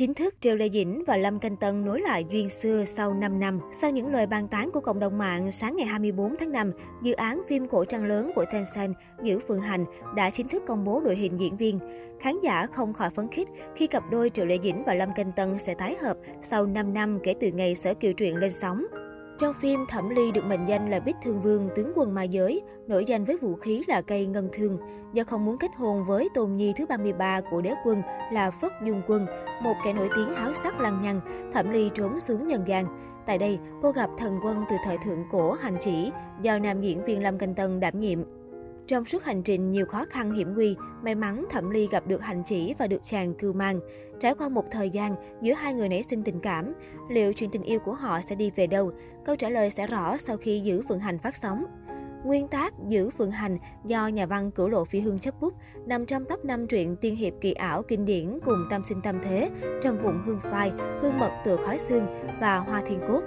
Chính thức Triệu Lê Dĩnh và Lâm Canh Tân nối lại duyên xưa sau 5 năm. Sau những lời bàn tán của cộng đồng mạng, sáng ngày 24 tháng 5, dự án phim cổ trang lớn của Tencent Giữ Phượng Hành đã chính thức công bố đội hình diễn viên. Khán giả không khỏi phấn khích khi cặp đôi Triệu Lê Dĩnh và Lâm Canh Tân sẽ tái hợp sau 5 năm kể từ ngày Sở Kiều Truyện lên sóng. Trong phim, Thẩm Ly được mệnh danh là Bích Thương Vương, tướng quân ma giới, nổi danh với vũ khí là cây ngân thương. Do không muốn kết hôn với tôn nhi thứ 33 của đế quân là Phất Dung Quân, một kẻ nổi tiếng háo sắc lăng nhăng, Thẩm Ly trốn xuống nhân gian. Tại đây, cô gặp thần quân từ thời thượng cổ hành chỉ, do nam diễn viên Lâm Canh Tân đảm nhiệm. Trong suốt hành trình nhiều khó khăn hiểm nguy, may mắn Thẩm Ly gặp được hành chỉ và được chàng cưu mang. Trải qua một thời gian, giữa hai người nảy sinh tình cảm. Liệu chuyện tình yêu của họ sẽ đi về đâu? Câu trả lời sẽ rõ sau khi Giữ Phượng Hành phát sóng. Nguyên tác Giữ Phượng Hành do nhà văn Cửu Lộ Phi Hương chấp bút, nằm trong top 5 truyện tiên hiệp kỳ ảo kinh điển cùng Tam sinh tâm thế, trong vùng hương phai, hương mật tựa khói xương và hoa thiên cốt.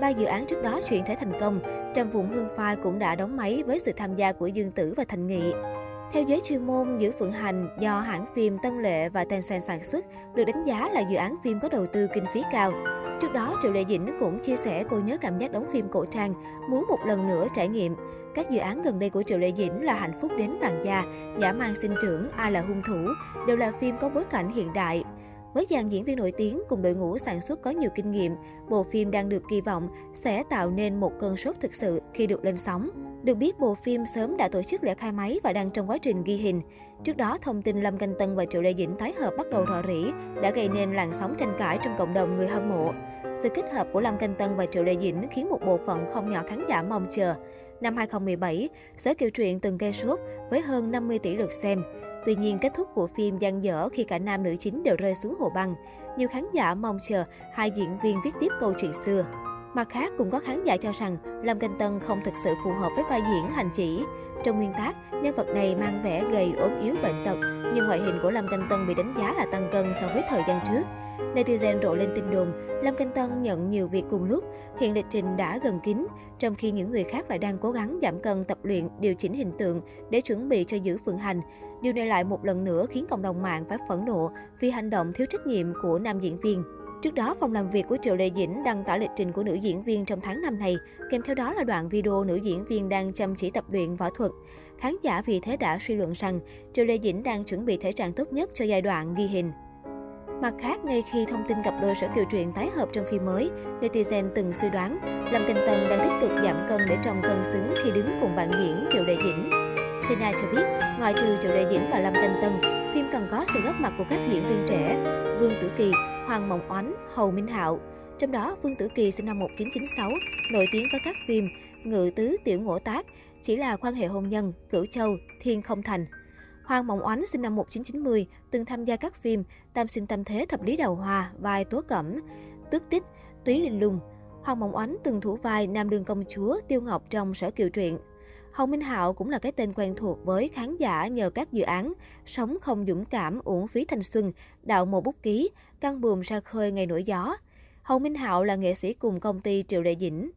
Ba dự án trước đó chuyển thể thành công, trong vùng hương phai cũng đã đóng máy với sự tham gia của Dương Tử và Thành Nghị. Theo giới chuyên môn, Giữ Phượng Hành do hãng phim Tân Lệ và Tencent sản xuất, được đánh giá là dự án phim có đầu tư kinh phí cao. Trước đó, Triệu Lệ Dĩnh cũng chia sẻ cô nhớ cảm giác đóng phim cổ trang, muốn một lần nữa trải nghiệm. Các dự án gần đây của Triệu Lệ Dĩnh là Hạnh phúc đến vàng da, Giả mang sinh trưởng, Ai là hung thủ, đều là phim có bối cảnh hiện đại. Với dàn diễn viên nổi tiếng cùng đội ngũ sản xuất có nhiều kinh nghiệm, bộ phim đang được kỳ vọng sẽ tạo nên một cơn sốt thực sự khi được lên sóng. Được biết, bộ phim sớm đã tổ chức lễ khai máy và đang trong quá trình ghi hình. Trước đó, thông tin Lâm Canh Tân và Triệu Lê Dĩnh tái hợp bắt đầu rò rỉ, đã gây nên làn sóng tranh cãi trong cộng đồng người hâm mộ. Sự kết hợp của Lâm Canh Tân và Triệu Lê Dĩnh khiến một bộ phận không nhỏ khán giả mong chờ. Năm 2017, Sở Kiều Truyện từng gây sốt với hơn 50 tỷ lượt xem. Tuy nhiên, kết thúc của phim gian dở khi cả nam nữ chính đều rơi xuống hồ băng. Nhiều khán giả mong chờ hai diễn viên viết tiếp câu chuyện xưa. Mặt khác, cũng có khán giả cho rằng Lâm Canh Tân không thực sự phù hợp với vai diễn hành chỉ. Trong nguyên tác, nhân vật này mang vẻ gầy, ốm yếu, bệnh tật, nhưng ngoại hình của Lâm Canh Tân bị đánh giá là tăng cân so với thời gian trước. Netizen rộ lên tin đồn, Lâm Canh Tân nhận nhiều việc cùng lúc, hiện lịch trình đã gần kín, trong khi những người khác lại đang cố gắng giảm cân, tập luyện, điều chỉnh hình tượng để chuẩn bị cho giữ phượng hành. Điều này lại một lần nữa khiến cộng đồng mạng phải phẫn nộ vì hành động thiếu trách nhiệm của nam diễn viên. Trước đó, phòng làm việc của Triệu Lê Dĩnh đăng tải lịch trình của nữ diễn viên trong tháng năm này, kèm theo đó là đoạn video nữ diễn viên đang chăm chỉ tập luyện võ thuật. Khán giả vì thế đã suy luận rằng Triệu Lê Dĩnh đang chuẩn bị thể trạng tốt nhất cho giai đoạn ghi hình. Mặt khác, ngay khi thông tin cặp đôi Sở Kiều Truyện tái hợp trong phim mới, netizen từng suy đoán Lâm Kinh Tân đang tích cực giảm cân để trông cân xứng khi đứng cùng bạn diễn Triệu Lê Dĩnh. Tina cho biết, ngoài trừ Triệu Đại Dĩnh và Lâm Canh Tân, phim cần có sự góp mặt của các diễn viên trẻ Vương Tử Kỳ, Hoàng Mộng Oánh, Hầu Minh Hạo. Trong đó, Vương Tử Kỳ sinh năm 1996, nổi tiếng với các phim Ngự Tứ Tiểu Ngỗ Tác, Chỉ là quan hệ hôn nhân, Cửu Châu, Thiên Không Thành. Hoàng Mộng Oánh sinh năm 1990, từng tham gia các phim Tam sinh tâm thế thập lý đầu hoa, vai Tố Cẩm, Tước Tích, Túy Linh Lung. Hoàng Mộng Oánh từng thủ vai Nam Đường Công Chúa Tiêu Ngọc trong Sở Kiều Truyện. Hồng Minh Hạo cũng là cái tên quen thuộc với khán giả nhờ các dự án Sống không dũng cảm, uổng phí thanh xuân, Đạo một bút ký, Căng buồm ra khơi ngày nổi gió. Hồng Minh Hạo là nghệ sĩ cùng công ty Triệu Lệ Dĩnh.